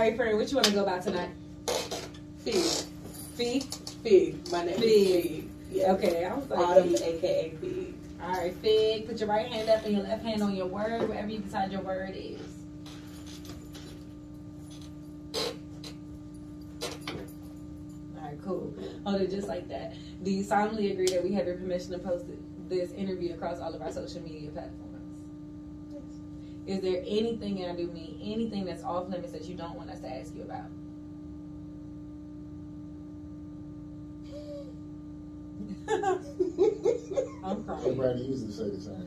All right, friend, what you want to go about tonight? Fig. Fee? Fig. My name Fig. is Fig. Yeah. Okay, I was like, Autumn, Fig. aka Fig. All right, Fig. Put your right hand up and your left hand on your word, wherever you decide your word is. All right, cool. Hold it just like that. Do you solemnly agree that we have your permission to post this interview across all of our social media platforms? Is there anything, and I do mean anything that's off limits that you don't want us to ask you about? I'm crying. Everybody usually say the same.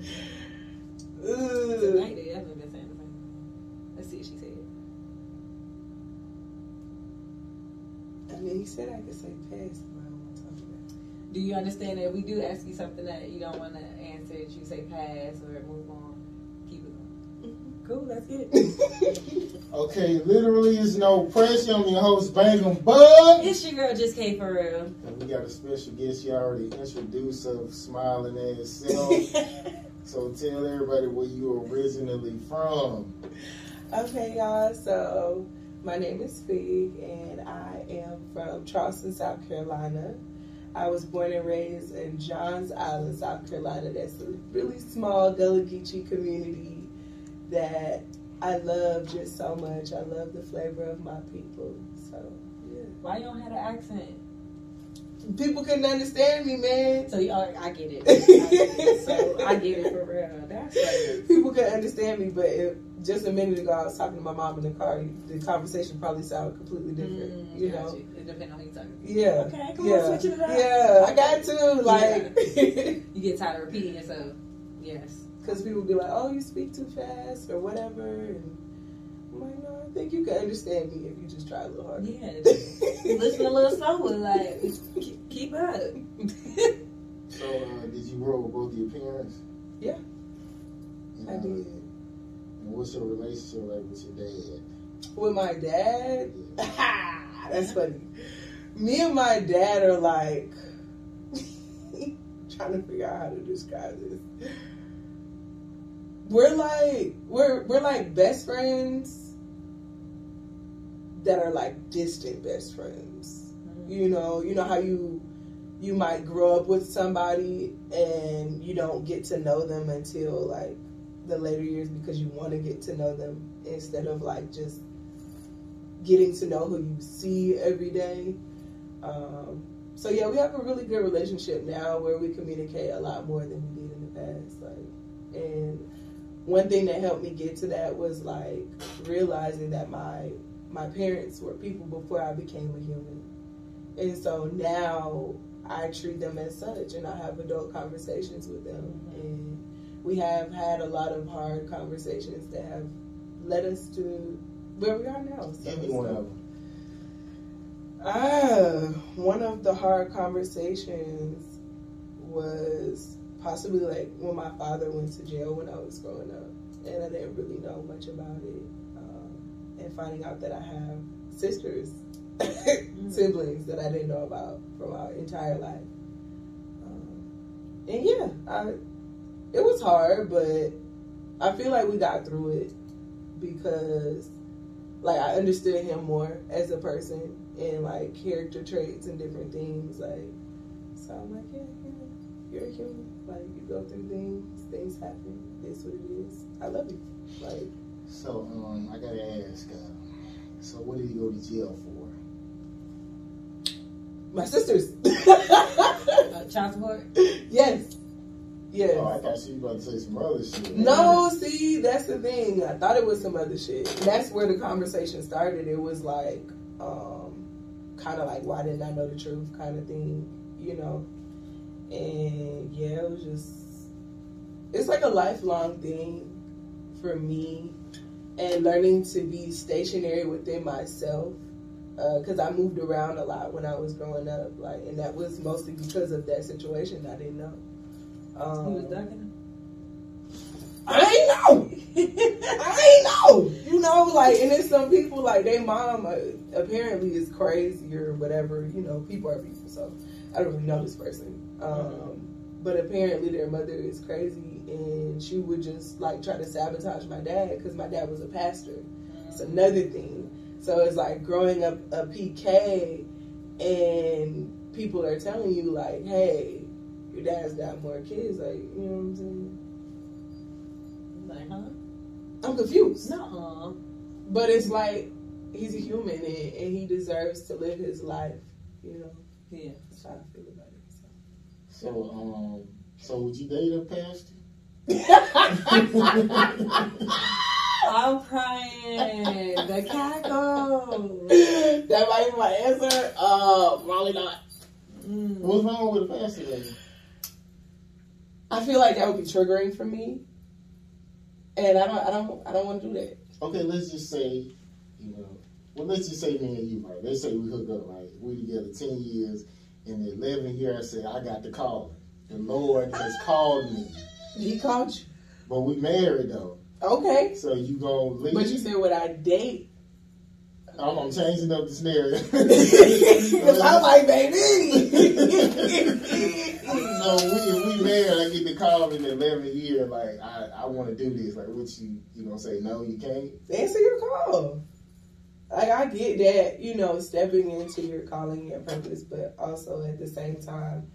Ugh. Tonight they haven't been saying the same. Let's see what she said. I mean, he said I could say pass, but I don't want to talk about Do you understand that if we do ask you something that you don't want to answer, that you say pass or move on, keep it going? it. Cool, that's it. Okay, literally is no pressure. I'm your host, Bangem Bugg. it's your girl, just K for real. And we got a special guest you already introduced of smiling ass self. so tell everybody where you originally from. Okay, y'all. So my name is Fig, and I am from Charleston, South Carolina. I was born and raised in Johns Island, South Carolina. That's a really small Gullah Geechee community that I love just so much. I love the flavor of my people. So yeah, Why you don't have an accent? people couldn't understand me, man. So y'all, I get it. I get it. So I get it for real. That's right. People couldn't understand me, but it, just a minute ago, I was talking to my mom in the car. The conversation probably sounded completely different. Mm, you know. you. It depends on who you're talking. Yeah. Okay, come yeah. on, switch it up. Yeah, I got to like You get tired of repeating yourself. Yes. Because people would be like, "Oh, you speak too fast" or whatever, and I'm like, "No, I think you can understand me if you just try a little harder." Yeah. Listen a little slower, like keep, keep up. So uh, did you grow with both your parents? Yeah. And, I uh, did. And what's your relationship like with your dad? With my dad, that's funny. Me and my dad are like trying to figure out how to describe this. We're like we're we're like best friends that are like distant best friends. You know, you know how you you might grow up with somebody and you don't get to know them until like the later years because you want to get to know them instead of like just getting to know who you see every day. Um, so yeah, we have a really good relationship now where we communicate a lot more than we did in the past. Like, and one thing that helped me get to that was like realizing that my my parents were people before I became a human, and so now I treat them as such, and I have adult conversations with them, and we have had a lot of hard conversations that have led us to where we are now. So, Give me one of them. Ah, one of the hard conversations was possibly like when my father went to jail when I was growing up, and I didn't really know much about it, um, and finding out that I have sisters, siblings that I didn't know about from our entire life. Um, and yeah, I, it was hard, but I feel like we got through it because like I understood him more as a person and like character traits and different things. Like, so I'm like, yeah, you're human. Like, you go through things, things happen. It's what it is. I love you. Like, So um, I gotta ask. Uh, so what did he go to jail for? my sisters. Uh, child support. yes. Yes. Oh, I thought she was about to say some other shit. No, see, that's the thing. I thought it was some other shit. And that's where the conversation started. It was like, um, kind of like, why didn't I know the truth kind of thing, you know? And yeah, it was just, it's like a lifelong thing for me and learning to be stationary within myself. Because I moved around a lot when I was growing up, like, and that was mostly because of that situation. I didn't know. Um, He was ducking I ain't know. I ain't know. You know, like, and then some people, like, their mom uh, apparently is crazy or whatever. You know, people are people, so I don't really know this person. Um, but apparently their mother is crazy, and she would just, like, try to sabotage my dad because my dad was a pastor. It's another thing. So it's like growing up a PK and people are telling you like, hey, your dad's got more kids, like, you know what I'm saying? Like, huh? I'm confused. No. But it's like he's a human and, and he deserves to live his life, you know. Yeah. That's how I feel about it. So. So, um, so would you date a pastor? I'm crying. The cackle. that might be my answer. Uh, probably not. Mm. What's wrong with a pastor? Then? I feel like that would be triggering for me, and I don't, I don't, I don't want to do that. Okay, let's just say, you know, well, let's just say me and you, right? Let's say we hook up, right? We together ten years, and the eleven year, I say I got the call. The Lord has called me, He called you, but we married though. okay? So you gonna leave? But you said would I date? I'm, I'm changing up the scenario. Because I'm like, baby. so we if we married, I get the call in the 11th year, like I, I want to do this. Like, what you you gonna say? No, you can't. Answer your call. Like I get that, you know, stepping into your calling, your purpose, but also at the same time,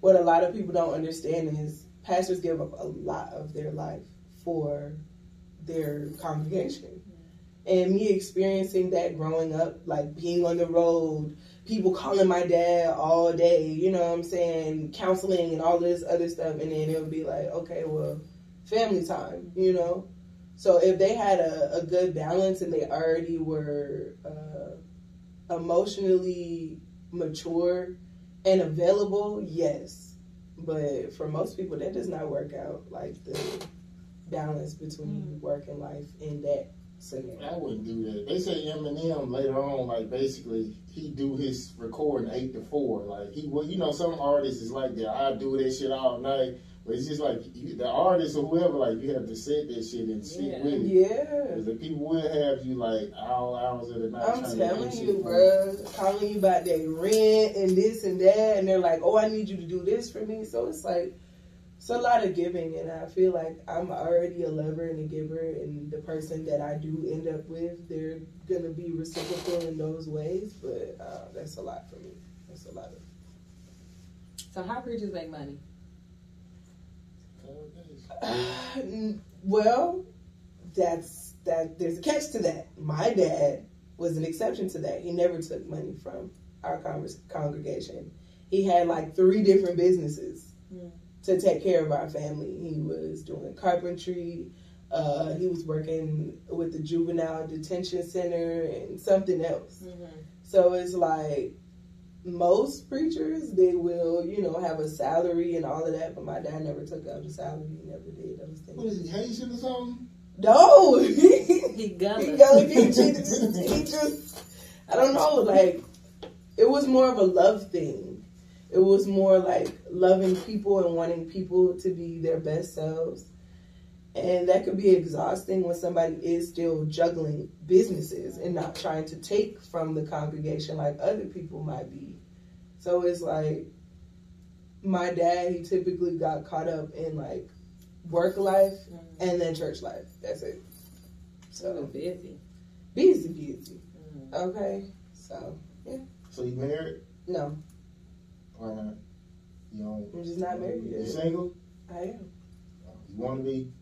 what a lot of people don't understand is pastors give up a lot of their life for their congregation. And me experiencing that growing up, like being on the road, people calling my dad all day, you know what I'm saying, counseling and all this other stuff, and then it would be like, okay, well, family time, you know? So if they had a, a good balance and they already were uh, emotionally mature and available, yes. But for most people, that does not work out. Like the balance between work and life in that scenario. I wouldn't do that. They say Eminem later on, like basically he do his recording eight to four. Like he, well, you know, some artists is like that. I do that shit all night, but it's just like you, the artist or whoever, like you have to set that shit and stick Yeah. with it. Yeah. Because the people will have you like all hours of the night. I'm trying to telling get shit you, from bruh, calling you about their rent and this and that, and they're like, "Oh, I need you to do this for me." So it's like, it's a lot of giving, and I feel like I'm already a lover and a giver, and the person that I do end up with, they're gonna be reciprocal in those ways. But uh, that's a lot for me. That's a lot of. So how preachers make money? well, that's that. There's a catch to that. My dad was an exception to that. He never took money from our congress- congregation. He had like three different businesses Mm. to take care of our family. He was doing carpentry. Uh, he was working with the juvenile detention center and something else. Mm-hmm. So it's like most preachers, they will, you know, have a salary and all of that. But my dad never took out a salary. He never did those What things. is he Haitian or something? No, He he gonna. go- he just, he just, I don't know, like it was more of a love thing. It was more like loving people and wanting people to be their best selves. And that could be exhausting when somebody is still juggling businesses and not trying to take from the congregation like other people might be. So it's like my dad, he typically got caught up in like work life and then church life. That's it. So So busy. busy, busy. Mm. Okay. So yeah. So you married? no, Why not? You know, I'm just not married you yet. single? I am. You want to be?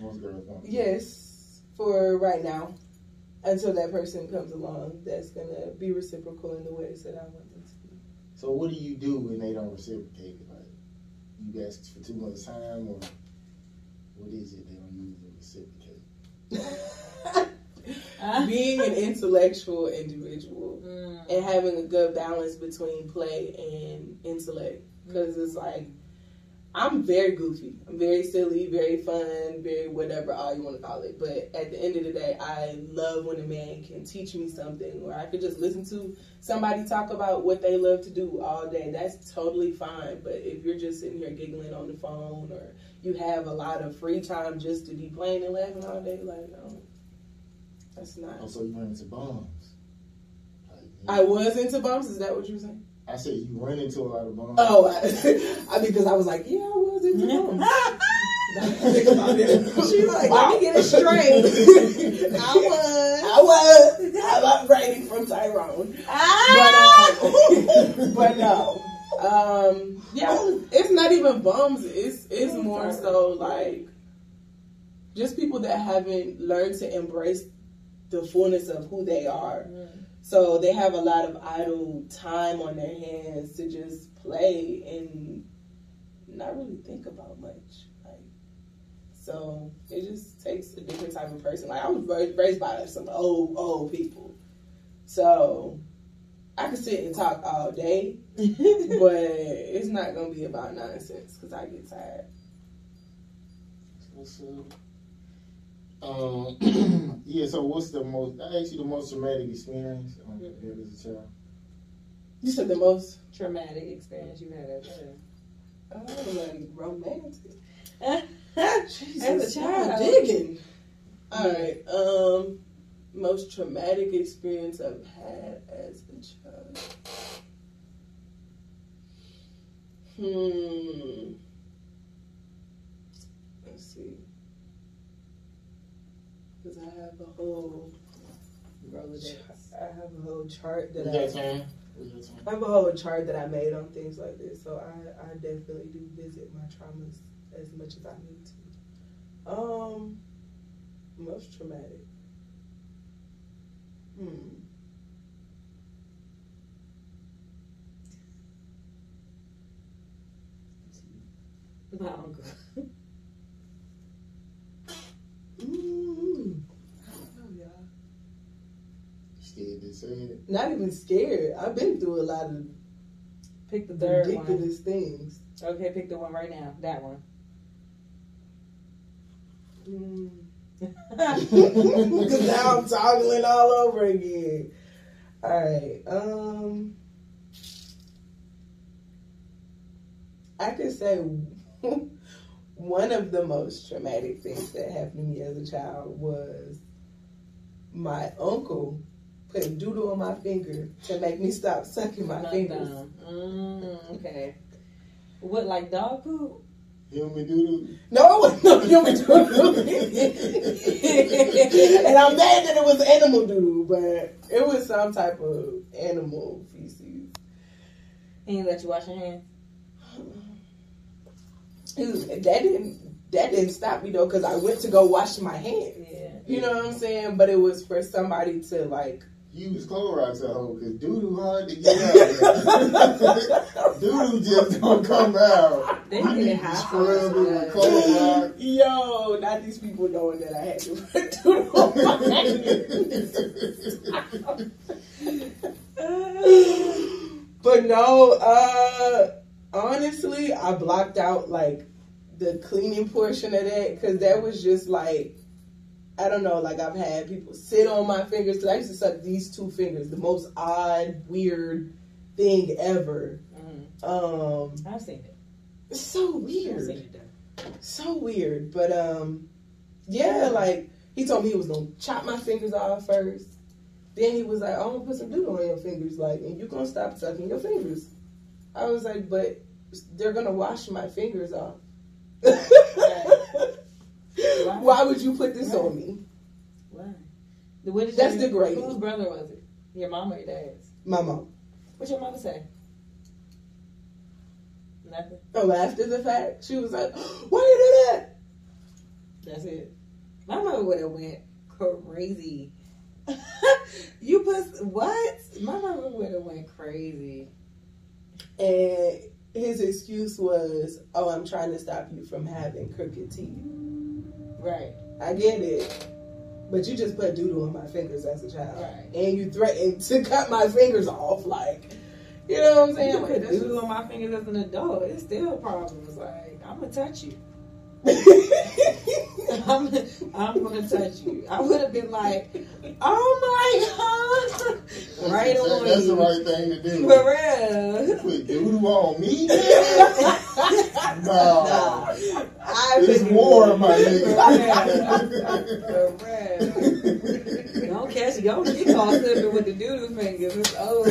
Most girls want. to be. Yes, for right now, until that person comes along that's gonna be reciprocal in the ways that I want them to be. So what do you do when they don't reciprocate? Like you ask for too much time, or what is it they don't to reciprocate? Being an intellectual individual Mm. and having a good balance between play and intellect, because it's like I'm very goofy, I'm very silly, very fun, very whatever all you want to call it. But at the end of the day, I love when a man can teach me something, or I could just listen to somebody talk about what they love to do all day. That's totally fine. But if you're just sitting here giggling on the phone, or you have a lot of free time just to be playing and laughing all day, like no, that's not. Oh, so you run into bombs. Like, I was into bombs. Is that what you were saying? I said you run into a lot of bums. Oh, I, I because I was like, yeah, I was into bumps. think about. She's like, Wow. let me get it straight. I was. I was. I'm upgrading from Tyrone. Ah! But, uh, but no. Um, yeah, it's not even bums. It's it's more so like just people that haven't learned to embrace the fullness of who they are. So they have a lot of idle time on their hands to just play and not really think about much. Like, so it just takes a different type of person. Like I was raised by some old old people, so I could sit and talk all day, but it's not gonna be about nonsense because I get tired. Um, yeah. So, what's the most? I asked you the most traumatic experience um, you had as a child. You said the most Traumatic experience you had as a child. oh, like romantic. child. Jesus, As a child. y'all digging. All right. Um, most traumatic experience I've had as a child. Hmm. Let's see. Because I have a whole, Rolodex. I have a whole chart that I. time. We got time. I have a whole chart that I made on things like this, so I, I definitely do visit my traumas as much as I need to. Um, most traumatic. Hmm. My uncle. Mm. I don't know, y'all. Scared to say it. Not even scared. I've been through a lot of Pick the third one. ridiculous things. Okay, pick the one right now. That one. Mm. Because now I'm toggling all over again. All right. Um, I could say one of the most traumatic things that happened to me as a child was my uncle putting doodle on my finger to make me stop sucking my Not fingers. Mm, okay. What, like dog poop? Human doodle. No, it no, human doodle. and I'm mad that it was animal doodle, but it was some type of animal feces. And you let you wash your hands? It was- that didn't that didn't stop me though, because I went to go wash my hands. Yeah. You know what I'm saying? But it was for somebody to like. Use Clorox at home because doodle hard to get out. doodle just don't come out. They You need to high scrub it with Clorox. Yo, not these people knowing that I had to put doodle on my. But no, uh, honestly, I blocked out like the cleaning portion of that because that was just like, I don't know, like I've had people sit on my fingers. 'cause I used to suck these two fingers, the most odd, weird thing ever. Mm, Um, I've seen it. it's so I've weird, seen it so weird. But um, yeah, like he told me he was gonna chop my fingers off first. Then he was like, "I'm gonna put some doodle on your fingers, like, and you're gonna stop sucking your fingers." I was like, "But they're gonna wash my fingers off." Why would you put this on me? Why? What did That's your, degrading. Whose brother was it? Your mom or your dad's? My mom. What your mother say? Nothing. Oh, after the fact, she was like, "Why you do that?" That's it. My mother would have went crazy. you put what? My mother would have went crazy. And his excuse was, "Oh, I'm trying to stop you from having crooked teeth." Right. I get it, but you just put doodle on my fingers as a child, Right. and you threatened to cut my fingers off. Like, you know what I'm saying? You Like, put that's doodle on my fingers as an adult. It's still problems. Like I'm gonna touch you. I'm, I'm gonna touch you. I would have been like, oh my god, right That's- on That's the right thing to do. For real. Put doodle on me? no. I It's couldn't- war, my nigga. real. For real. Don't catch Yo, you call slipping with the doodle fingers. It's over.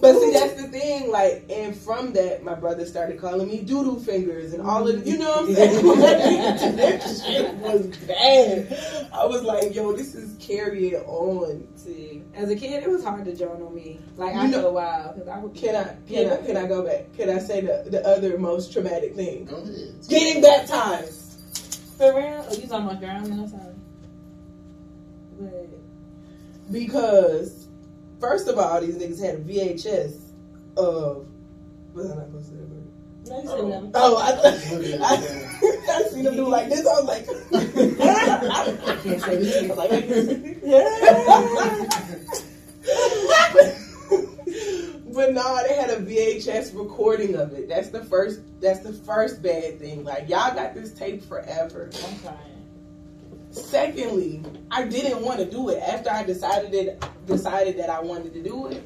but see, that's the thing. Like, and from that, my brother started calling me doodle fingers and all of, you know what I'm saying? Like, that shit was bad. I was like, yo, this is carrying on. See, as a kid, it was hard to join on me. Like You after know- a while, because I would. Can I, can I, can I go back? Can I say the, the other most traumatic thing? Go ahead. Getting baptized. For real? Oh, you talking about drowning or something? But Because, first of all, these niggas had a VHS of. Was I not supposed to say that word? no, you said nothing. Oh, I, I, I seen them do like this. I was like, I can't say this. I was like, but no, they had a VHS recording of it. That's the first. That's the first bad thing. Like y'all got this tape forever. I'm crying. Secondly, I didn't want to do it after I decided it. Decided that I wanted to do it.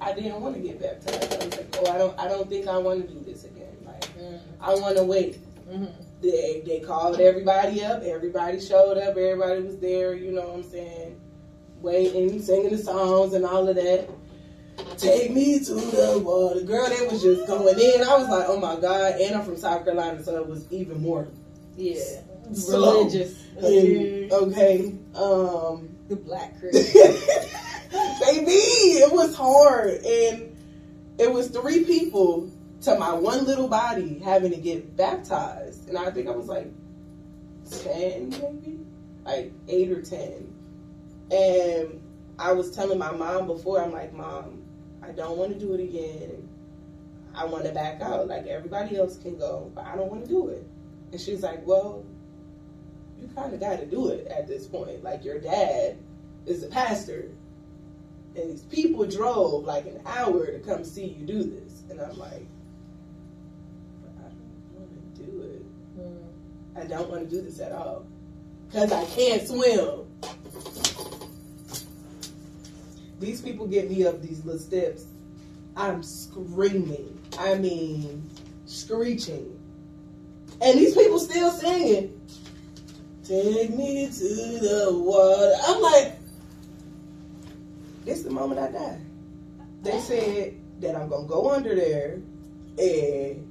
I didn't want to get baptized. I was like, oh, I don't. I don't think I want to do this again. Like Mm, I want to wait. mm-hmm. they they called everybody up. Everybody showed up. Everybody was there. You know what I'm saying? Waiting, singing the songs and all of that. Take me to the water, girl. They was just going in. I was like, oh my god. And I'm from South Carolina, so it was even more. Yeah. Religious. And, okay. Um. The black Chris. Baby, it was hard, and it was three people to my one little body having to get baptized, and I think I was like ten, maybe like eight or ten, and I was telling my mom before, I'm like, Mom, I don't want to do it again. I want to back out. Like everybody else can go, but I don't want to do it. And she's like, Well, you kind of got to do it at this point. Like your dad is a pastor, and these people drove like an hour to come see you do this. And I'm like, I don't want to do it. Mm. I don't want to do this at all because I can't swim. These people get me up these little steps. I'm screaming. I mean, screeching. And these people still singing. Take me to the water. I'm like, this is the moment I die. They said that I'm gonna go under there and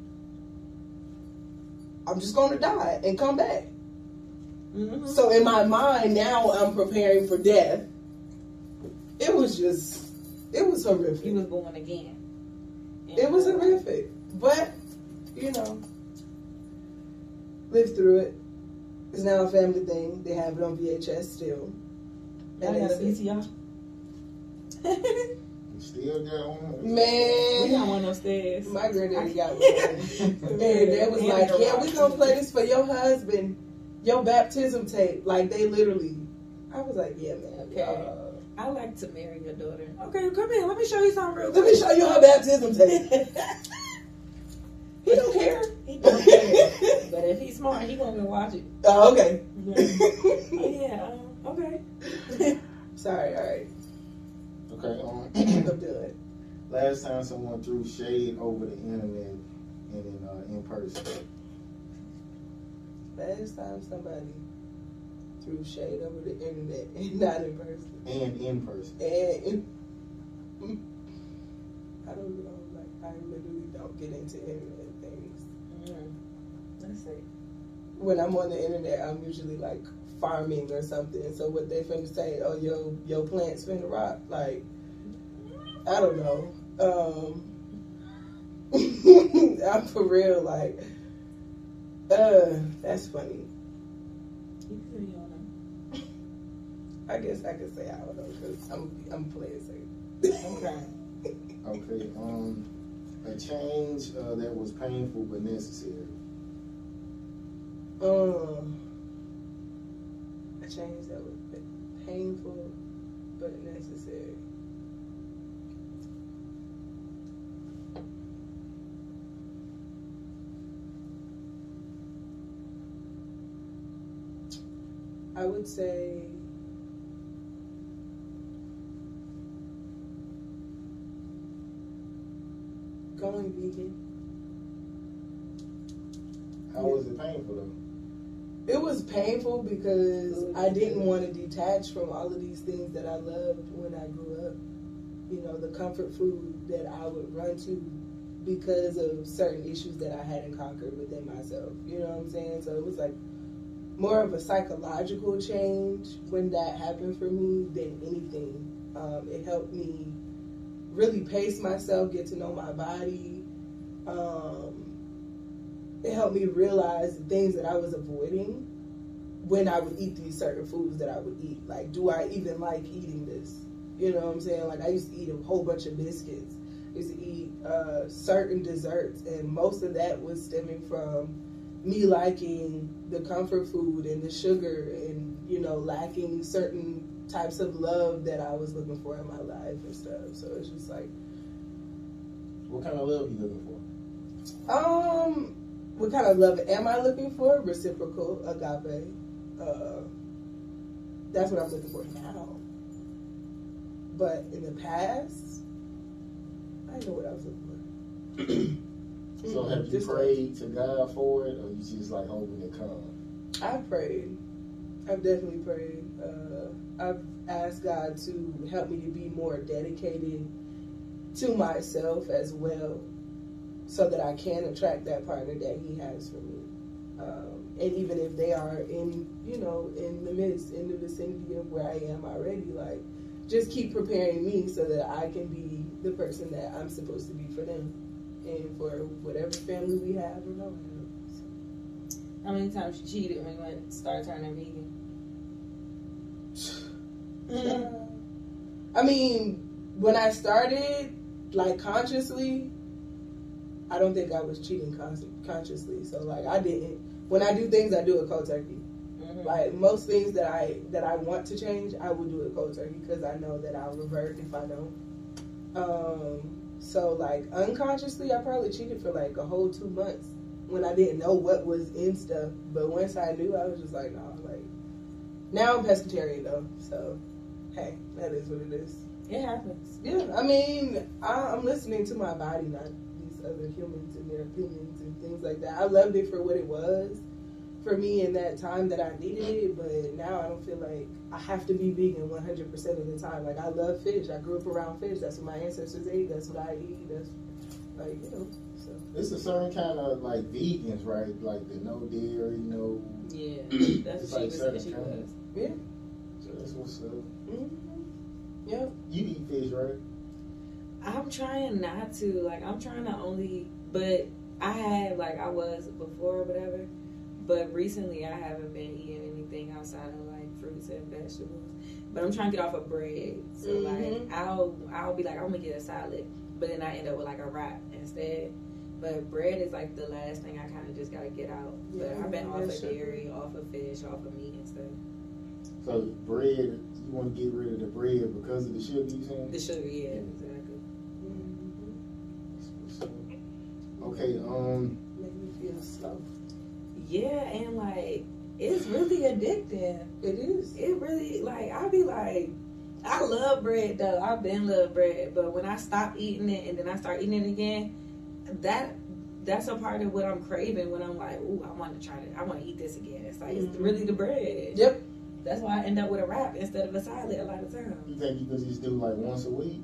I'm just gonna die and come back. Mm-hmm. So in my mind now I'm preparing for death. It was just it was horrific. He was born again. It was horrific. But, you know, lived through it. It's now a family thing. They have it on VHS still. Y'all got a VCR? Still got one. Man, we got one upstairs. my granddaddy got one. And they was like, yeah, we gonna play this for your husband, your baptism tape. Like they literally, I was like, yeah, man. Okay. uh, I like to marry your daughter. Okay, come here. Let me show you something real let me show you her baptism tape. He don't care. he don't care. But if he's smart, he gonna go watch it. Oh, okay. Yeah. um, Okay. Sorry, all right. Okay. Um, I'm done. last time someone threw shade over the internet and in uh, in person. Last time somebody threw shade over the internet and not in person. And in person. And I don't know, like I literally don't get into internet things. Let's. When I'm on the internet, I'm usually like farming or something. So what they finna say, oh yo, yo plants finna rot. Like I don't know. Um I'm for real, like uh that's funny. You can see on him. I guess I could say I don't know because I'm I'm playing safe. Okay. Okay. Um, a change uh, that was painful but necessary. Um, a change that was painful but necessary. I would say going vegan. How was it painful though? It was painful because I didn't want to detach from all of these things that I loved when I grew up. You know, the comfort food that I would run to because of certain issues that I hadn't conquered within myself. You know what I'm saying? So it was like more of a psychological change when that happened for me than anything. Um, it helped me really pace myself, get to know my body. Um, it helped me realize the things that I was avoiding when I would eat these certain foods that I would eat. Like, do I even like eating this? You know what I'm saying? Like, I used to eat a whole bunch of biscuits. I used to eat uh, certain desserts, and most of that was stemming from me liking the comfort food and the sugar and, you know, lacking certain types of love that I was looking for in my life and stuff. So it's just like, What kind of love are you looking for? um, what kind of love am I looking for? Reciprocal, agape. Uh, that's what I'm looking for now. But in the past, I know what I was looking for. So have you just- prayed to God for it, or you just like hoping it come? I've prayed. I've definitely prayed. Uh, I've asked God to help me to be more dedicated to myself as well, so that I can attract that partner that He has for me. Um, and even if they are in, you know, in the midst, in the vicinity of where I am already, like, just keep preparing me so that I can be the person that I'm supposed to be for them, and for whatever family we have or don't have. So. How many times you cheated when you went start turning vegan? I mean, when I started, like consciously, I don't think I was cheating con- consciously. So like, I didn't. When I do things, I do it cold turkey. Mhm. Like most things that I that I want to change, I will do it cold turkey because I know that I'll revert if I don't. Um. So like unconsciously, I probably cheated for like a whole two months when I didn't know what was in stuff. But once I knew, I was just like, nah. Like now I'm pescatarian though, so hey, that is what it is. It happens. Yeah, I mean, I, I'm listening to my body, not these other humans and their opinions and things like that. I loved it for what it was for me in that time that I needed it, but now I don't feel like I have to be vegan 100% of the time. Like, I love fish. I grew up around fish. That's what my ancestors ate. That's what I eat. That's, like, you know, so. It's a certain kind of like vegans, right? Like the no dairy, no. Yeah, It's that's like what she was. certain She kinds. was. So that's what's up. hmm Yep. You eat fish, right? I'm trying not to. Like, I'm trying to only. But I have, like, I was before or whatever. But recently, I haven't been eating anything outside of like fruits and vegetables. But I'm trying to get off of bread. So Mhm. like, I'll I'll be like, I'm gonna get a salad, but then I end up with like a wrap instead. But bread is like the last thing I kind of just gotta get out. But Yeah, I've been off of that's dairy, off of fish, off of meat and stuff. So bread, you want to get rid of the bread because of the sugar you saying? The sugar, yeah, exactly. Okay, um, Make me feel slow. Yeah, and like it's really addictive. It is. It really like I be like I love bread though. I've been love bread, but when I stop eating it and then I start eating it again, that that's a part of what I'm craving when I'm like, ooh, I want to try to, I want to eat this again. It's like it's Mhm. really the bread. Yep. That's why I end up with a wrap instead of a salad a lot of times. you think you could just do like once a week?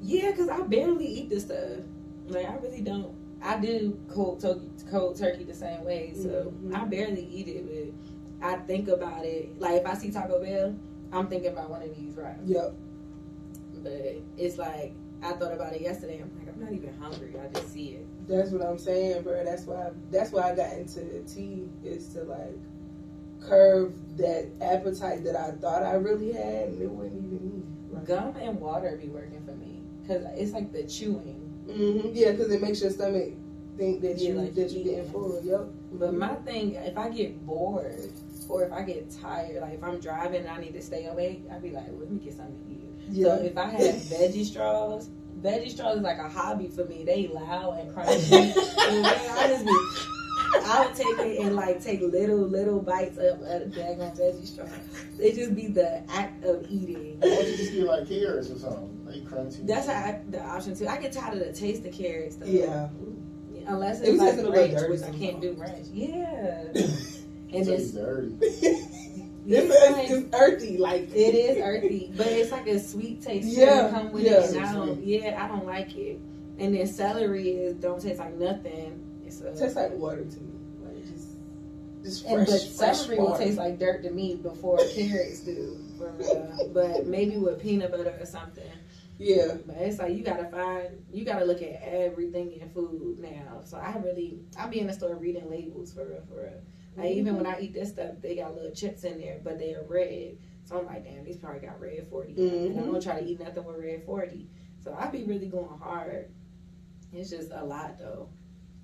Yeah, because I barely eat this stuff. Like I really don't. I do cold turkey, cold turkey the same way, so Mhm. I barely eat it. But I think about it. Like if I see Taco Bell, I'm thinking about one of these wraps. Yep. But it's like I thought about it yesterday. I'm like, I'm not even hungry. I just see it. That's what I'm saying, bro. That's why. That's why I got into the tea is to like curve that appetite that I thought I really had, and it wasn't even me. Like, Gum and water be working for me because it's like the chewing. Hmm Yeah, because it makes your stomach think that Yeah, you like that you you getting full. Yep. But my thing, if I get bored or if I get tired, like if I'm driving and I need to stay awake, I'd be like, let me get something to eat. yeah. So if I had veggie straws, veggie straws is like a hobby for me. They loud and crunchy. and man, I just be, I would take it and like take little little bites of a bag of veggie straw. It just be the act of eating. Why don't you just be like carrots or something? Like crunchy. That's how I, the option too. I get tired of the taste of carrots though. yeah. Unless it's was like a little ranch, which I can't do ranch. Yeah. And Tastes it's dirty. It's, like- it's earthy, like It is earthy, but it's like a sweet taste. Yeah, Yeah, come with yeah. it, and I don't. Yeah, I don't like it. And then celery is don't taste like nothing. It's a, It tastes like water to me. Like just, just and fresh, but fresh celery will taste like dirt to me before carrots do. For real. But maybe with peanut butter or something. Yeah, But it's like you gotta find, you gotta look at everything in food now. So I really, I be in the store reading labels for real, for real. Like even when I eat this stuff, they got little chips in there, but they are red. So I'm like, damn, these probably got red 40. And I Mhm. don't try to eat nothing with red 40. So I be really going hard. It's just a lot though.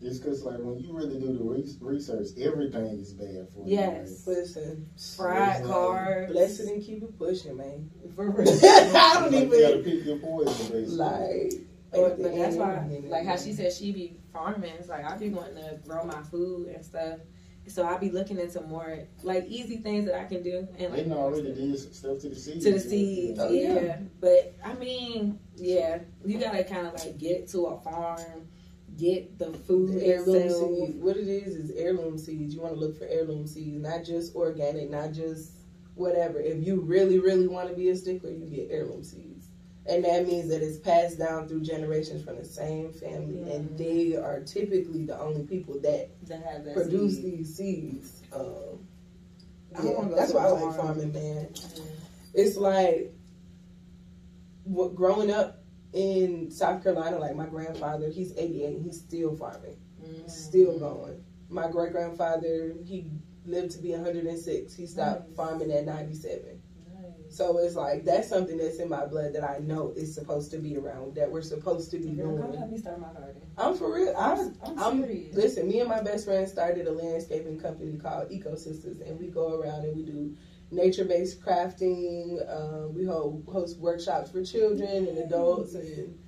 It's because like when you really do the re- research, everything is bad for you. Yes. listen, Fried It's like, carbs. bless it and keep it pushing, man. For real. I don't Like, you gotta pick your poison, basically. like. But, but that's why, like how she said, she be farming. It's like I be wanting to grow my food and stuff. So I be looking into more like easy things that I can do and They like done already did stuff to the seeds. to the seeds. Oh, yeah. yeah. but I mean, yeah, you gotta kind of like get to a farm, get the food The heirloom itself. seeds. What it is is heirloom seeds. You want to look for heirloom seeds, not just organic, not just whatever. If you really, really want to be a stickler, you get heirloom seeds, and that means that it's passed down through generations from the same family, and they are typically the only people that That have that produce seed. these seeds. Um, yeah, that's why I like farming, man. Mhm. It's like what growing up in South Carolina, like my grandfather, he's 88, and he's still farming Mhm. still going. My great grandfather, he lived to be 106. He stopped Nice. farming at 97. Nice. So it's like that's something that's in my blood that I know is supposed to be around, that we're supposed to be Girl, come doing. help me start my garden. I'm for real. I, I'm I'm serious. listen. Me and my best friend started a landscaping company called Ecosisters, and we go around and we do nature-based crafting. Um, we hold, host workshops for children and adults, and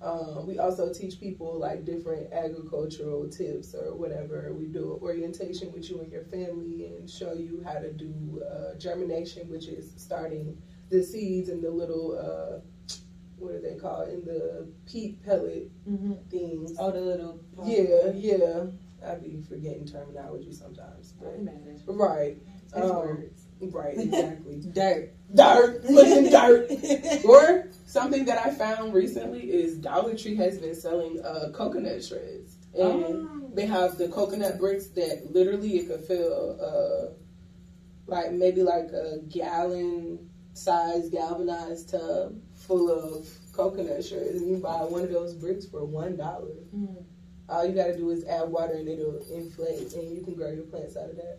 um, we also teach people like different agricultural tips or whatever. We do orientation with you and your family and show you how to do uh, germination, which is starting the seeds in the little uh, what are they called in the peat pellet hmm things. Oh, the little. Yeah, yeah. I be forgetting terminology sometimes. But, right, Um. Right, exactly. Dirt. dirt, looking dirt. Or something that I found recently is Dollar Tree has been selling uh, coconut shreds, and Oh. they have the coconut bricks that literally it could fill uh, like maybe like a gallon size galvanized tub full of coconut shreds, and you buy one of those bricks for one dollar. Mm. All you gotta do is add water and it'll inflate, and you can grow your plants out of that.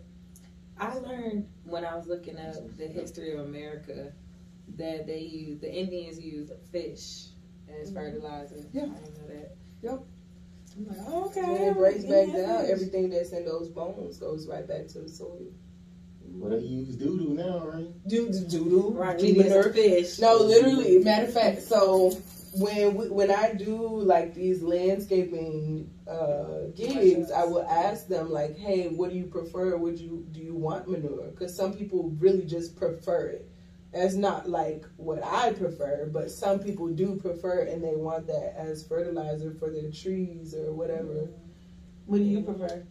I learned when I was looking up the history of America that they use the Indians use fish as fertilizer. Mm-hmm. Yeah. I didn't know that. Yep. I'm like, oh, okay. When it breaks back yeah, down, fish. everything that's in those bones goes right back to the soil. Well, they use doo doo now, right? Doodoo, do do Right, do we need fish. No, literally. Matter of fact, so when when I do like these landscaping uh, gigs, I will ask them like, "Hey, what do you prefer? Would you do you want manure?" Because some people really just prefer it. That's not like what I prefer, but some people do prefer it and they want that as fertilizer for their trees or whatever. What do you prefer?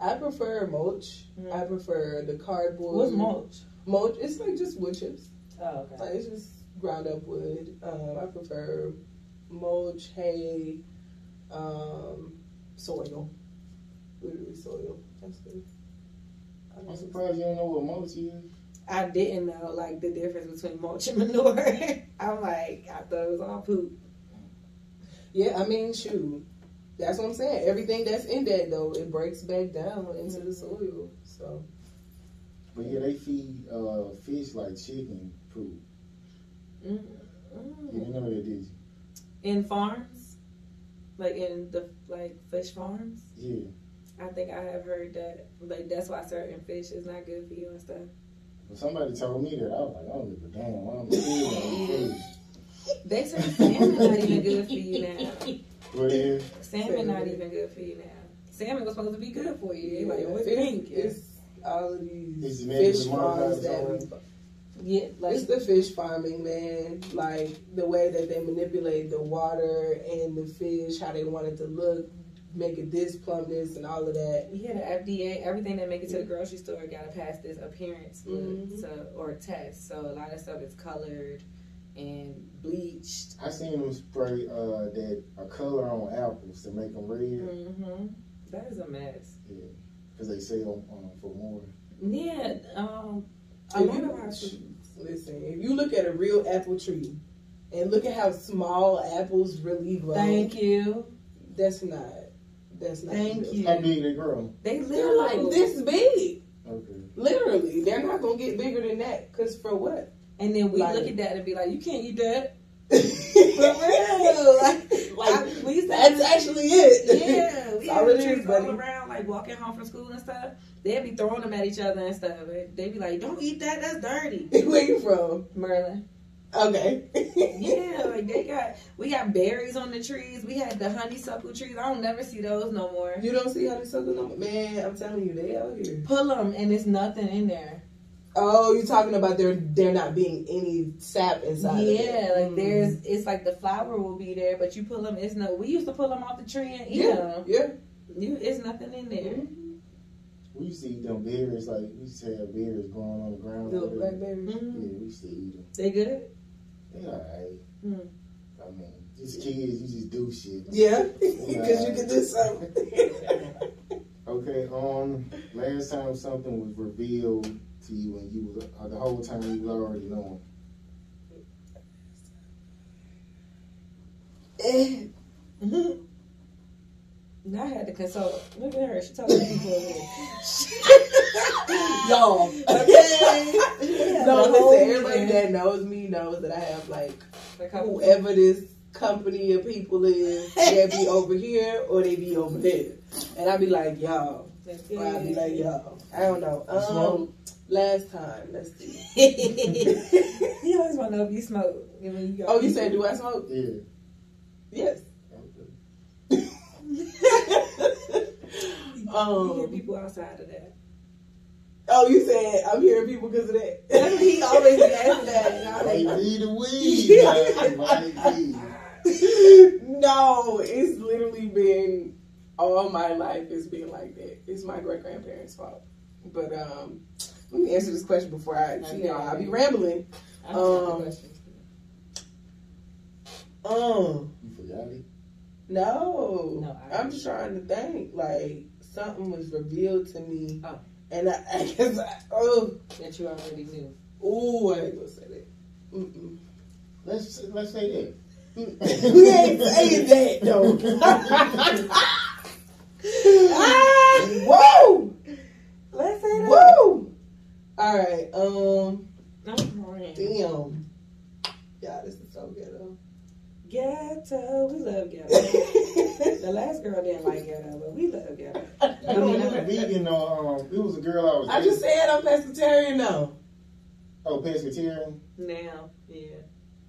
I prefer mulch. Mm. I prefer the cardboard. What's mulch? Mulch. It's like just wood chips. Oh, okay. Like it's just ground up wood. Um, I prefer mulch, hay, um, soil. Literally soil. That's good. I'm surprised you don't know what mulch is. I didn't know like the difference between mulch and manure. I'm like, I thought it was all poop. Yeah, I mean, shoot. That's what I'm saying. Everything that's in that though, it breaks back down into the soil. So But yeah, they feed uh, fish like chicken poop. Mm. You didn't know that, did you? In farms, like in the like fish farms. Yeah. I think I have heard that. Like that's why certain fish is not good for you and stuff. Well, somebody told me that. I was like, I don't give a damn. Why I'm still like fish. They say salmon not even good for you now. What is? Salmon not even good for you now. Salmon was supposed to be good for you. They like, what's it's, pink? it's all of these It's fish farms that something. we Yeah, like It's the fish farming, man. Like the way that they manipulate the water and the fish, how they want it to look. make it this plumpness and all of that. Yeah, the FDA, everything that make it to the grocery store gotta pass this appearance look, Mhm. so or test. So a lot of stuff is colored and bleached. I seen them spray uh, that a color on apples to make them red. Mm-hmm. That is a mess. Yeah, because they sell um, for more. Yeah, um, a If lot you- of our foods. Listen, if you look at a real apple tree and look at how small apples really grow, Thank you. that's not that's not Thank real. you. How big they grow? They They're like this big. Okay. Literally, they're not gonna get bigger than that. Cause for what? and then we Like- look at that and be like, you can't eat that. For real, like- like I- we used to that's actually it. Yeah, we That's all had it is, trees all buddy. around, like walking home from school and stuff. They'd be throwing them at each other and stuff. They'd be like, "Don't eat that. That's dirty." Where you from? Merlin. Okay. Yeah, like they got we got berries on the trees. We had the honeysuckle trees. I don't never see those no more. You don't see they suck them? Man, I'm telling you, they out here. Pull them and there's nothing in there. Oh, you're talking about there there not being any sap inside? yeah, like Mm. there's it's like the flower will be there, but you pull them. It's no. We used to pull them off the tree and eat Yeah, them. yeah. You, it's nothing in there. We used to eat them berries, like we used to have berries growing on the ground. There. blackberries. Mhm. Yeah, we used to eat them. They good. They alright. Mm. I mean, just kids, you just do shit. Yeah, because you can do something. Okay, um, last time something was revealed to you and you was uh, the whole time you was already knowing. Eh, Mhm. Now I had to consult. Look at her. She talking to people over. Y'all, Okay. no, The whole listen, everybody year. that knows me knows that I have like whoever this company of people is, they be over here or they be over there, and I be like y'all, or I be like y'all. I don't know. Um, Smoke? last time, let's see. he always want to know if you smoke. And when you go- Oh, you said do I smoke? Yeah. Yes. Okay. You hear um. people outside of that. Oh, you said I'm hearing people because of that. he always be asking that. And I Might was like, be the weed, man. Might be. no, it's literally been all my life. It's been like that. It's my great grandparents' fault. But um, let me answer this question before I, you know, I'll be rambling. I don't have Um. Um, You forgot it? no, No, I'm just trying to think. Like something was revealed to me, Oh. and I, I guess I, oh, That you already knew. Oh, I ain't gonna say that. Mm-mm. Let's let's say that. we ain't saying that though. ah, whoa, Let's say that. whoa. All right. Um. I'm crying. Damn. Yeah, this is so ghetto. Ghetto. We love ghetto. the last girl didn't like ghetto, but we love ghetto. You know, you was vegan. Um, it was a girl I was. I just said I'm pescatarian now. oh pescatarian. Now, yeah.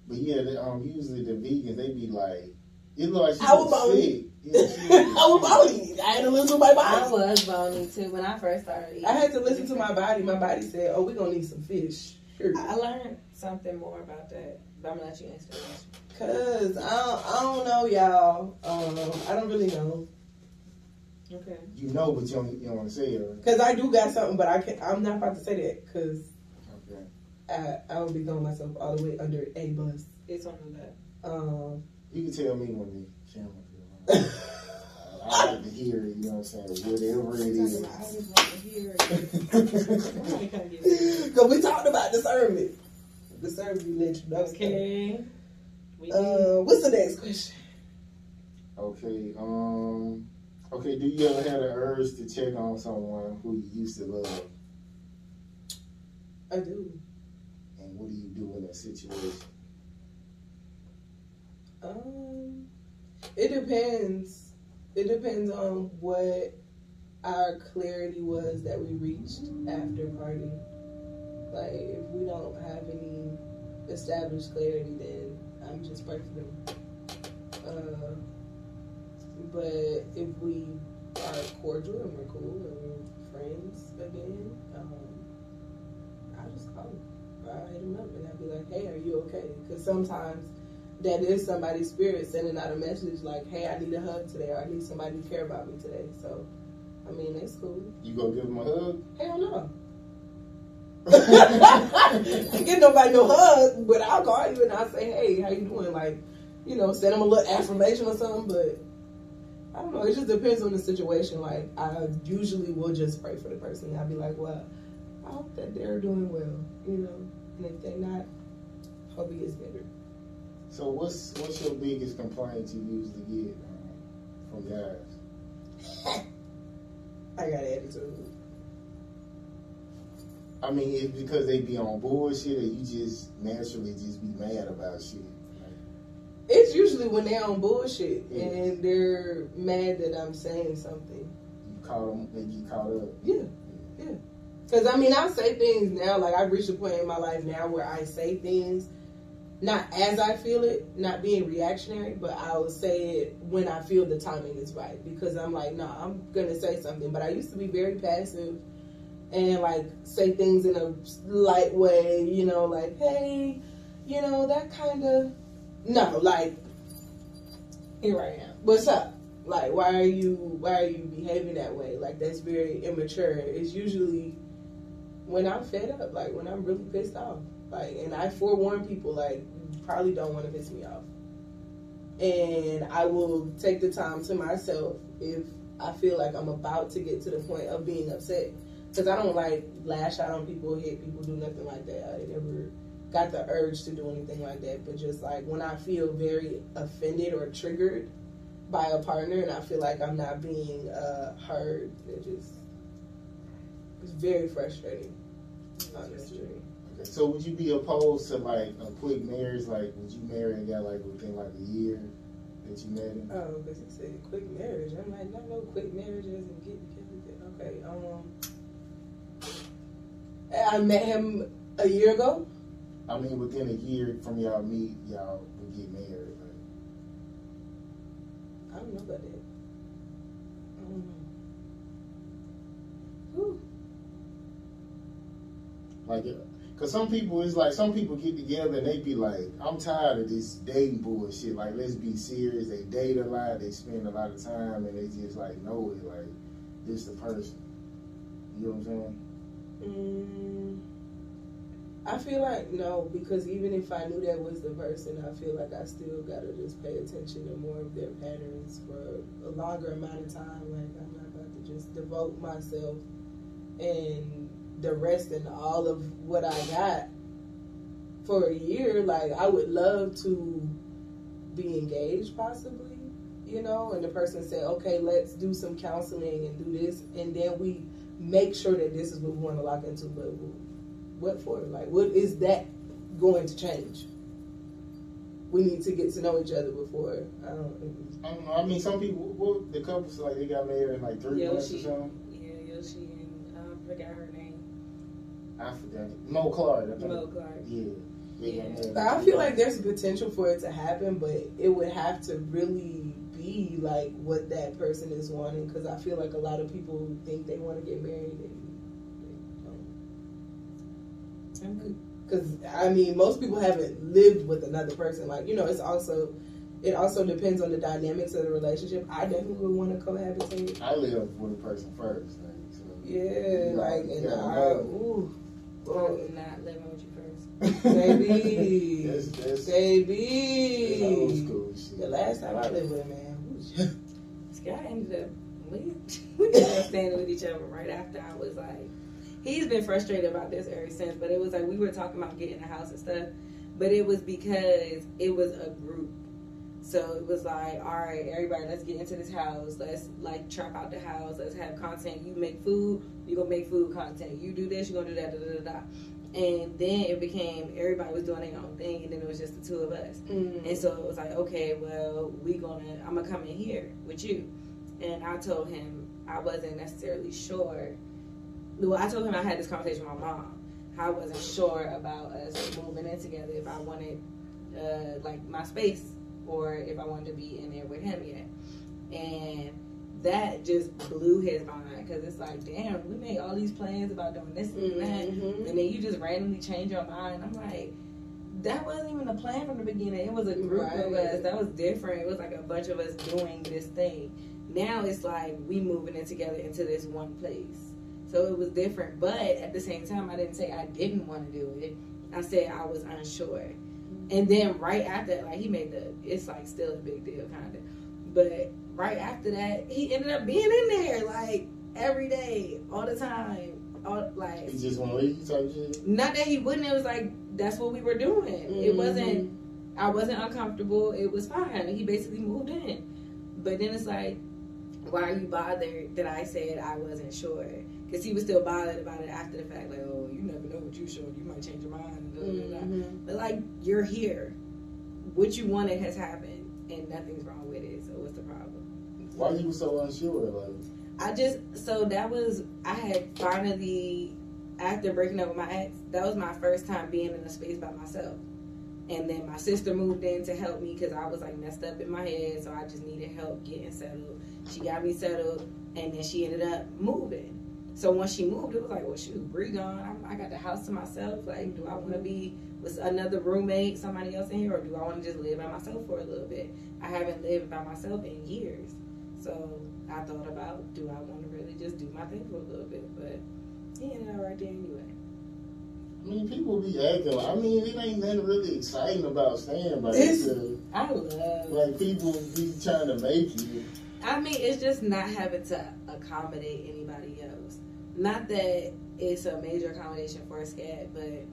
But yeah, the, um, usually the vegans they be like, it look like she I was was bony. sick. Yeah, she I was bony. I had to listen to my body. I was bony too when I first started eating. I had to listen to my body. My body said, "Oh, we're gonna need some fish." Sure. I learned something more about that. But I'm gonna let you answer the question. Cause I don't, I don't know, y'all. Um, I don't really know. Okay. You know, but you don't, you don't want to say it. Right? Cause I do got something, but I can't. I'm not about to say that. Cause Okay. I I would be throwing myself all the way under a bus. It's on the left. Um, You can tell me when the camera. I like to hear it. You know what I'm saying? Whatever it I is. want to hear it. Somebody come get me. Cause we talked about discernment. Discernment, you let you know. Okay. Uh, what's the next question? Okay. Um. Okay. Do you ever have the urge to check on someone who you used to love, I do. and what do you do in that situation? Um, it depends. It depends on what our clarity was that we reached after party. Like, if we don't have any established clarity, then I'm just for them. Uh, but if we are cordial and we're cool and we're friends again, um, I'll just call him. I'll hit him up and I'll be like, hey, are you okay? Because sometimes that is somebody's spirit sending out a message like, "Hey, I need a hug today, or I need somebody to care about me today." So, I mean, it's cool. You gonna give him a hug? Hell no. Get nobody no hug, but I'll call you and I'll say, "Hey, how you doing?" Like, you know, send them a little affirmation or something. But I don't know. It just depends on the situation. Like, I usually will just pray for the person. I'll be like, "Well, I hope that they're doing well," you know, and if they're not, hope he gets better. So what's what's your biggest complaint you usually get um, from guys? I got attitude. I mean, it's because they be on bullshit, or you just naturally just be mad about shit. Like, It's usually when they're on bullshit Yeah. and they're mad that I'm saying something. you caught them, they get caught up. Yeah, yeah. Because I mean, I say things now. Like I've reached a point in my life now where I say things not as I feel it, not being reactionary, but I will say it when I feel the timing is right. Because I'm like, no, I'm gonna say something. But I used to be very passive and like say things in a light way. You know, like, hey, you know, that kind of no, like, here I am. What's up? Like, why are you why are you behaving that way? Like, that's very immature. It's usually when I'm fed up, like when I'm really pissed off. Like, and I forewarn people, like, you probably don't want to piss me off. And I will take the time to myself if I feel like I'm about to get to the point of being upset. Because I don't like lash out on people, hit people, do nothing like that. I never got the urge to do anything like that. But just like when I feel very offended or triggered by a partner and I feel like I'm not being uh, heard, it just it's very frustrating. Honestly. Okay, so would you be opposed to like a quick marriage? Like, would you marry a guy like within like a year that you met him? Oh, because he said quick marriage. I'm like, no, no quick marriages and get together. Okay, um, I met him a year ago. I mean, within a year from y'all meet, y'all would get married. Like, I don't know about that. I don't know. Whew. Like, uh, cause some people, it's like some people get together and they be like, I'm tired of this dating bullshit. Like, let's be serious. They date a lot, they spend a lot of time, and they just like know it. Like, this the person. You know what I'm saying? Mm, I feel like no, because even if I knew that was the person, I feel like I still gotta just pay attention to more of their patterns for a longer amount of time. Like I'm not about to just devote myself and the rest and all of what I got for a year. Like I would love to be engaged, possibly, you know, and the person said, okay, let's do some counseling and do this, and then we make sure that this is what we want to lock into. But what for? Like, what is that going to change? We need to get to know each other before. I don't. I don't know. I mean, some people, well, the couples like they got married in like three months or something. Yeah, Yoshi and um, I forgot her name. I forgot. Mo Clark. I. Mo Clark. Yeah. They Yeah. But I feel like there's potential for it to happen, but it would have to really be like what that person is wanting. Because I feel like a lot of people think they want to get married and they don't. Because I mean, most people haven't lived with another person. Like you know, it's also it also depends on the dynamics of the relationship. I definitely would want to cohabitate. I lived with a person first. Like, so. Yeah, like and Yeah, I, no. ooh, I'm not living with you first. baby, that's, that's, that's baby. old school shit. The last time I lived with a man, ooh, guy ended up we we ended up standing with each other right after I was like he's been frustrated about this ever since, but it was like we were talking about getting a house and stuff, but it was because it was a group. So it was like, all right, everybody, let's get into this house. Let's like trap out the house. Let's have content. You make food, you gonna make food content. You do this, you gonna do that, da da da. da. And then it became everybody was doing their own thing, and then it was just the two of us. Mm. And so it was like, okay, well, we gonna, I'm gonna come in here with you. And I told him I wasn't necessarily sure. Well, I told him I had this conversation with my mom. I wasn't sure about us moving in together if I wanted, uh, like my space, or if I wanted to be in there with him yet. And that just blew his mind because it's like, damn, we made all these plans about doing this and that, Mhm. and then you just randomly change your mind. I'm like, that wasn't even a plan from the beginning. It was a group of us. That was different. It was like a bunch of us doing this thing. Now it's like we moving it together into this one place. So it was different. But at the same time, I didn't say I didn't want to do it. I said I was unsure. And then right after, like he made the, it's like still a big deal, kind of. But right after that, he ended up being in there like every day, all the time, all like He just want to leave type shit. not that he wouldn't. It was like that's what we were doing. It Mhm. wasn't. I wasn't uncomfortable. It was fine. He basically moved in. But then it's like, why are you bothered that I said I wasn't sure? Because he was still bothered about it after the fact. Like, oh, you never know what you showed. You might change your mind. and da, da, da, da. Mhm. But like, you're here. What you wanted has happened, and nothing's wrong with it. So what's the problem? Why you so unsure? Like, I just so that was I had finally after breaking up with my ex, that was my first time being in a space by myself. And then my sister moved in to help me because I was like messed up in my head, so I just needed help getting settled. She got me settled, and then she ended up moving. So once she moved, it was like, well, shoot, Bree gone. I, I got the house to myself. Like, do I want to be with another roommate, somebody else in here, or do I want to just live by myself for a little bit? I haven't lived by myself in years, so I thought about, do I want to really just do my thing for a little bit? But he ended up right there anyway. I mean, people be acting. Like, I mean, it ain't nothing really exciting about staying by yourself. I love. Like people be trying to make you. I mean, it's just not having to accommodate else. Not that it's a major accommodation for a scat, but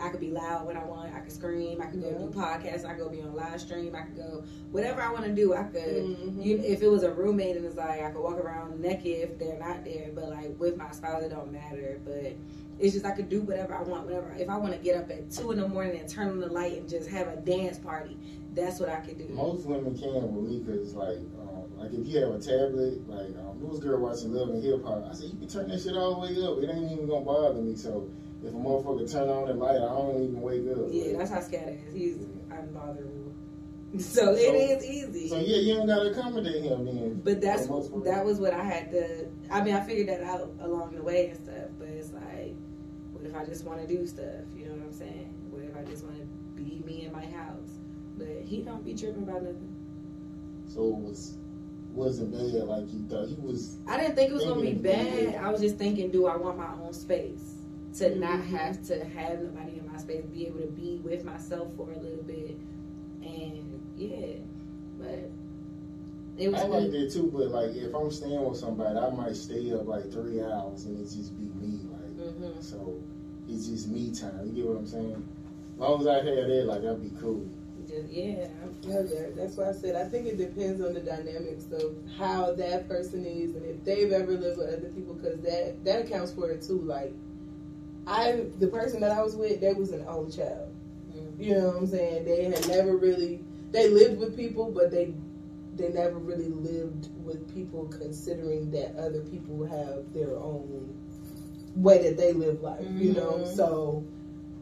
I could be loud when I want. I could scream. I could go Yeah. do podcasts. I could go be on live stream. I could go whatever I want to do. I could. Mhm. You, if it was a roommate and it's like I could walk around naked if they're not there, but like with my spouse, it don't matter. But it's just I could do whatever I want. Whatever. If I want to get up at two in the morning and turn on the light and just have a dance party, that's what I could do. Most women can with me because like, um, like if you have a tablet, like um, there was girl watching Love and Hip Hop. I said you can turn that shit all the way up. It ain't even gonna bother me. So if a motherfucker turn on the light, I don't even wake up. Yeah, Like, that's how Scat is. He's unbotherable. So, it is easy. So yeah, you don't gotta accommodate him then. but that's that was what I had to. I mean, I figured that out along the way and stuff. But it's like, what if I just want to do stuff? You know what I'm saying? What if I just want to be me in my house? But he don't be tripping about nothing. So it was wasn't bad like you thought. He was. I didn't think it was gonna be bad. I was just thinking, do I want my own space to not Mhm. have to have nobody in my space, be able to be with myself for a little bit, and yeah, but it was. I like that too, but like if I'm staying with somebody, I might stay up like three hours and it just be me. Like hmm so, it's just me time. You get what I'm saying? As long as I had that, like I'd be cool. Just yeah. Yeah, yeah, that's why I said I think it depends on the dynamics of how that person is and if they've ever lived with other people because that that accounts for it too. Like I, the person that I was with, they was an only child. Mhm. You know what I'm saying? They had never really they lived with people, but they they never really lived with people considering that other people have their own way that they live life. You know, Mhm. so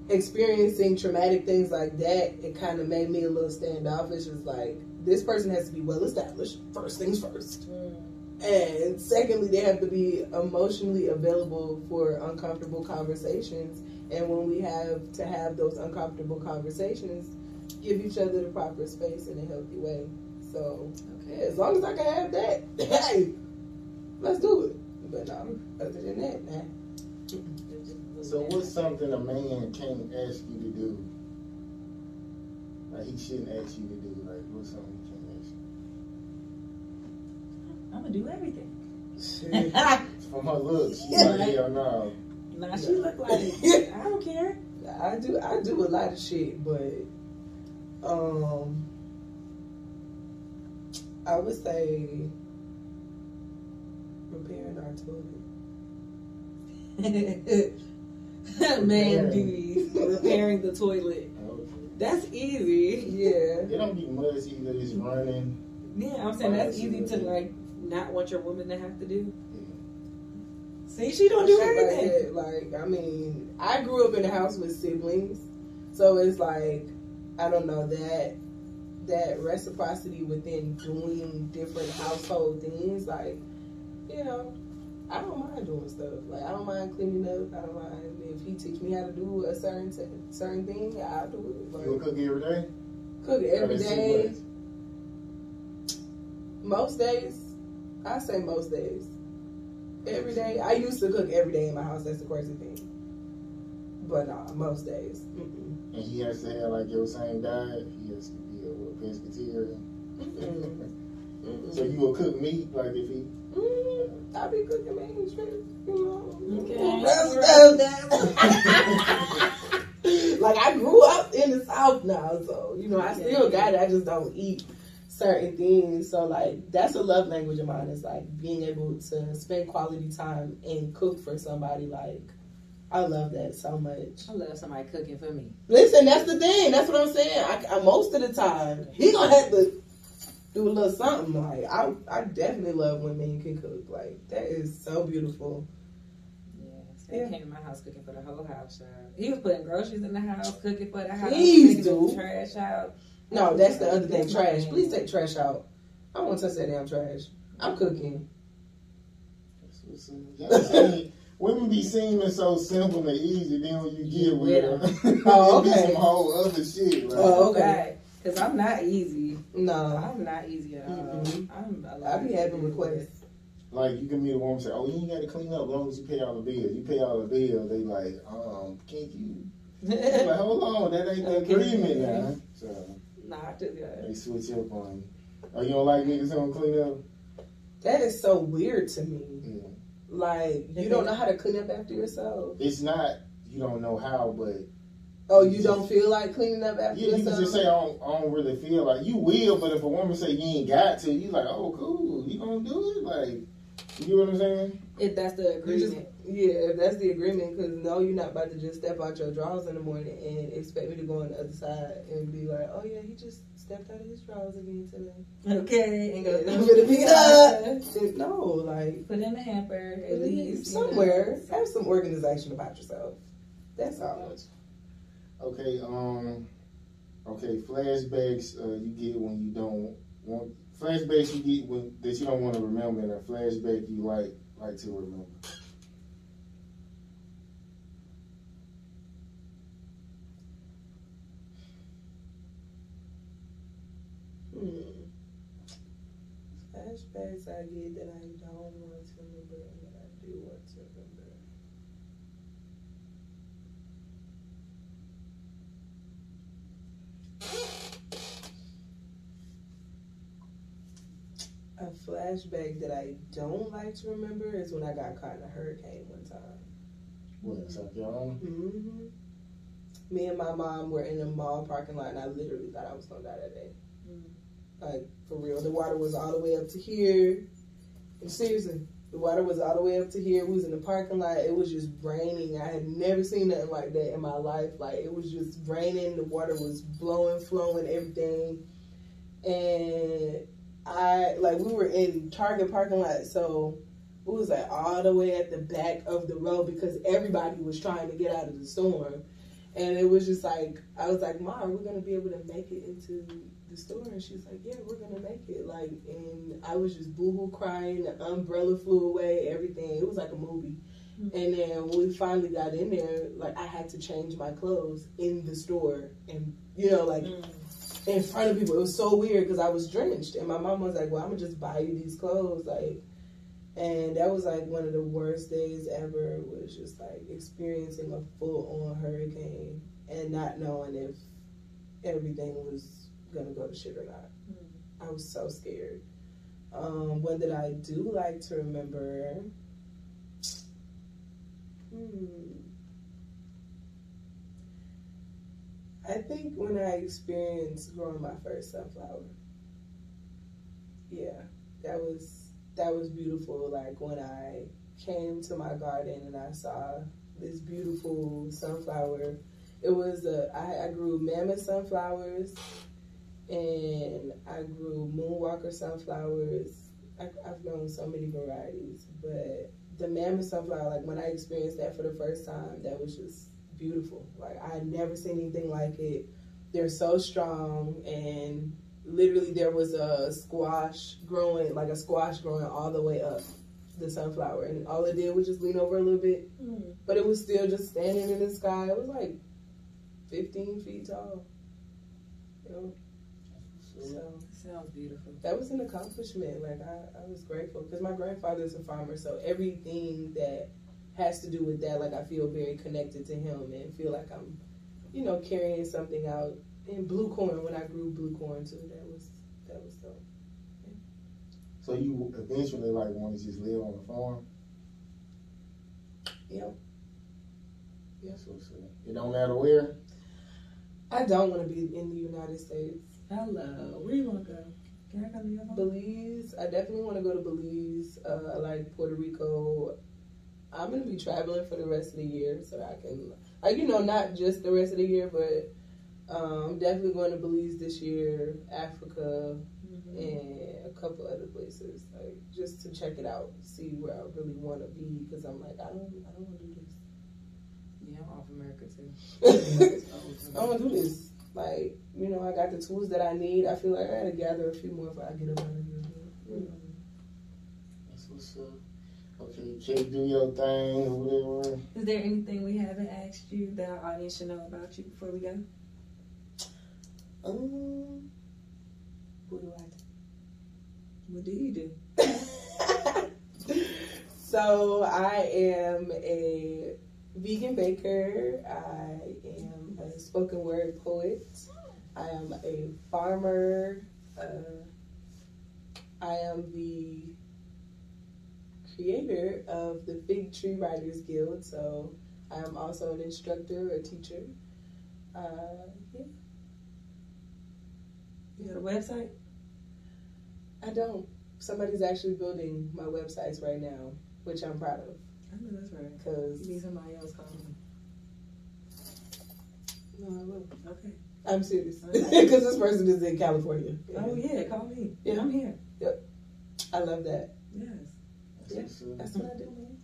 experiencing traumatic things like that, it kind of made me a little standoffish. It's like this person has to be well established. First things first. Mm. And secondly, they have to be emotionally available for uncomfortable conversations. And when we have to have those uncomfortable conversations, give each other the proper space in a healthy way. So, Okay. as long as I can have that, hey, let's do it. But no, other than that, nah. So what's something a man can't ask you to do? Like he shouldn't ask you to do. Like what's something he can't ask I'm gonna do everything. you? From her looks, she's like hell no. Nah, she look like it. I don't care. I do I do a lot of shit, but um I would say repairing our toilet. Man duties, repairing the toilet. That's easy. Yeah. It don't be much either. It's running. Yeah, I'm saying that's easy to like not want your woman to have to do. See, she don't do Shit like everything. that. Like, I mean, I grew up in a house with siblings, so it's like, I don't know that that reciprocity within doing different household things. Like, you know, I don't mind doing stuff. Like I don't mind cleaning up. I don't mind if he teach me how to do a certain t- certain thing. I'll do it. You Like, gonna cook every day? cook every Or is it day. Most days, I say most days. Every day. I used to cook every day in my house. That's the crazy thing. But nah, most days. Mm-mm. And he has to have like your same diet. He has to be a what, pescatarian. Mm-mm. Mm-mm. So you will cook meat like if he Mm, I be cooking man shit, you know. Okay. like I grew up in the South now, so you know I still got it. I just don't eat certain things. So like that's a love language of mine. Is like being able to spend quality time and cook for somebody. Like I love that so much. I love somebody cooking for me. Listen, that's the thing. That's what I'm saying. I, I most of the time he gonna have to do a little something. Like I, I definitely love when men can cook. Like that is so beautiful. Yes, they Yeah. came to my house cooking for the whole house. child. He was putting groceries in the house, cooking for the house, Please taking the do. trash out. No, that's the other thing. Trash. Please take trash out. I don't want to touch that damn trash. I'm cooking. That's what's up. Y'all Women be seeming so simple and easy, then when you get with them, Oh, it be okay. some whole other shit. Like, Oh, okay. Because I'm not easy. No, I'm not easy at all. Mm-mm. I'm a lot I be having requests. Like you can meet a woman and say, "Oh, you ain't got to clean up as long as you pay all the bills." You pay all the bills, they like, um, can't you? I'm like, hold on, that ain't the Okay. agreement now. So nah, I do that. they switch up on you. Oh, you don't like niggas who don't clean up? That is so weird to me. Yeah. Like you don't know how to clean up after yourself. It's not you don't know how, but Oh, you don't feel like cleaning up after yeah, you yourself. can just say I don't, I don't really feel like you will. But if a woman say you ain't got to, you like, oh, cool, you gonna do it? Like, you know what I'm saying? If that's the You just- agreement. Yeah, if that's the agreement, because no, you're not about to just step out your drawers in the morning and expect me to go on the other side and be like, oh yeah, he just stepped out of his drawers again today. Okay. Ain't gonna I'm gonna be up. No, like Put in the hamper at least. you know. somewhere have some organization about yourself. That's all. Okay, um, okay, flashbacks uh, you get when you don't want flashbacks you get when that you don't want to remember, and a flashback you like like to remember. Hmm. Flashbacks I get that I don't want to remember and that I do want to remember. A flashback that I don't like to remember is when I got caught in a hurricane one time. What in South Carolina? hmm Me and my mom were in a mall parking lot, and I literally thought I was gonna die that day. Mm. Like for real, the water was all the way up to here. And seriously, the water was all the way up to here. We was in the parking lot. It was just raining. I had never seen nothing like that in my life. Like it was just raining. The water was blowing, flowing, everything. And I like we were in Target parking lot, so we was like all the way at the back of the road because everybody was trying to get out of the storm. And it was just like I was like, Mom, we're gonna be able to make it into the store and she's like, Yeah, we're gonna make it. Like and I was just boo hoo crying, the umbrella flew away, everything. It was like a movie. Mhm. And then when we finally got in there, like I had to change my clothes in the store and you know, like Mm. In front of people. It was so weird because I was drenched, and my mom was like, "Well, I'm gonna just buy you these clothes." Like, and that was like one of the worst days ever. Was just like experiencing a full on hurricane and not knowing if everything was gonna go to shit or not. Mm. I was so scared. Um, one that I do like to remember. Hmm. I think when I experienced growing my first sunflower. Yeah, that was that was beautiful. Like when I came to my garden and I saw this beautiful sunflower. It was a I, I grew mammoth sunflowers and I grew moonwalker sunflowers. I, I've known so many varieties, but the mammoth sunflower, like when I experienced that for the first time, that was just beautiful. Like I had never seen anything like it. They're so strong, and literally there was a squash growing, like a squash growing all the way up, the sunflower, and all it did was just lean over a little bit, Mm. but it was still just standing in the sky. It was like 15 feet tall. You know, so Sounds beautiful. that was an accomplishment. Like I, I was grateful because my grandfather is a farmer, so everything that has to do with that, like I feel very connected to him and feel like I'm, you know, carrying something out. And blue corn, when I grew blue corn too, that was that was dope. So you eventually like want to just live on a farm? Yep. Yes, what's up. It don't matter where. I don't want to be in the United States. Hello. Where you want to go? Can I come to? Belize, I definitely want to go to Belize. Uh, I like Puerto Rico. I'm gonna be traveling for the rest of the year, so I can, like, you know, not just the rest of the year, but I'm um, definitely going to Belize this year, Africa, Mhm. and a couple other places, like just to check it out, see where I really want to be, because I'm like, I don't, I don't want to do this. Yeah, I'm off America too. I don't want to do this. Like, you know, I got the tools that I need. I feel like I gotta gather a few more if I get up out of here. You know. That's what's up. Okay, Kate, do your thing or whatever. Is there anything we haven't asked you that our audience should know about you before we go? Um, what do I do? What do you do? so I am a vegan baker. I am a spoken word poet. I am a farmer. Uh, I am the creator of the Fig Tree Writers Guild. So I am also an instructor, a teacher. Uh, yeah, You got a website? I don't. Somebody's actually building my websites right now, which I'm proud of. I know that's right. Because You need somebody else calling me. no, I will. Okay. I'm serious. Because this person is in California. Oh yeah, call me. Yeah. I'm here. Yep. I love that. Yes. That's what I do, man.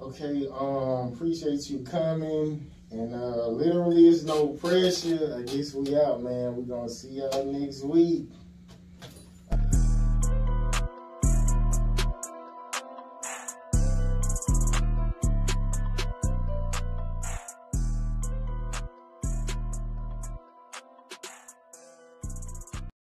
Okay, um, appreciate you coming. And uh literally it's no pressure. I guess we out, man. We're gonna see y'all next week.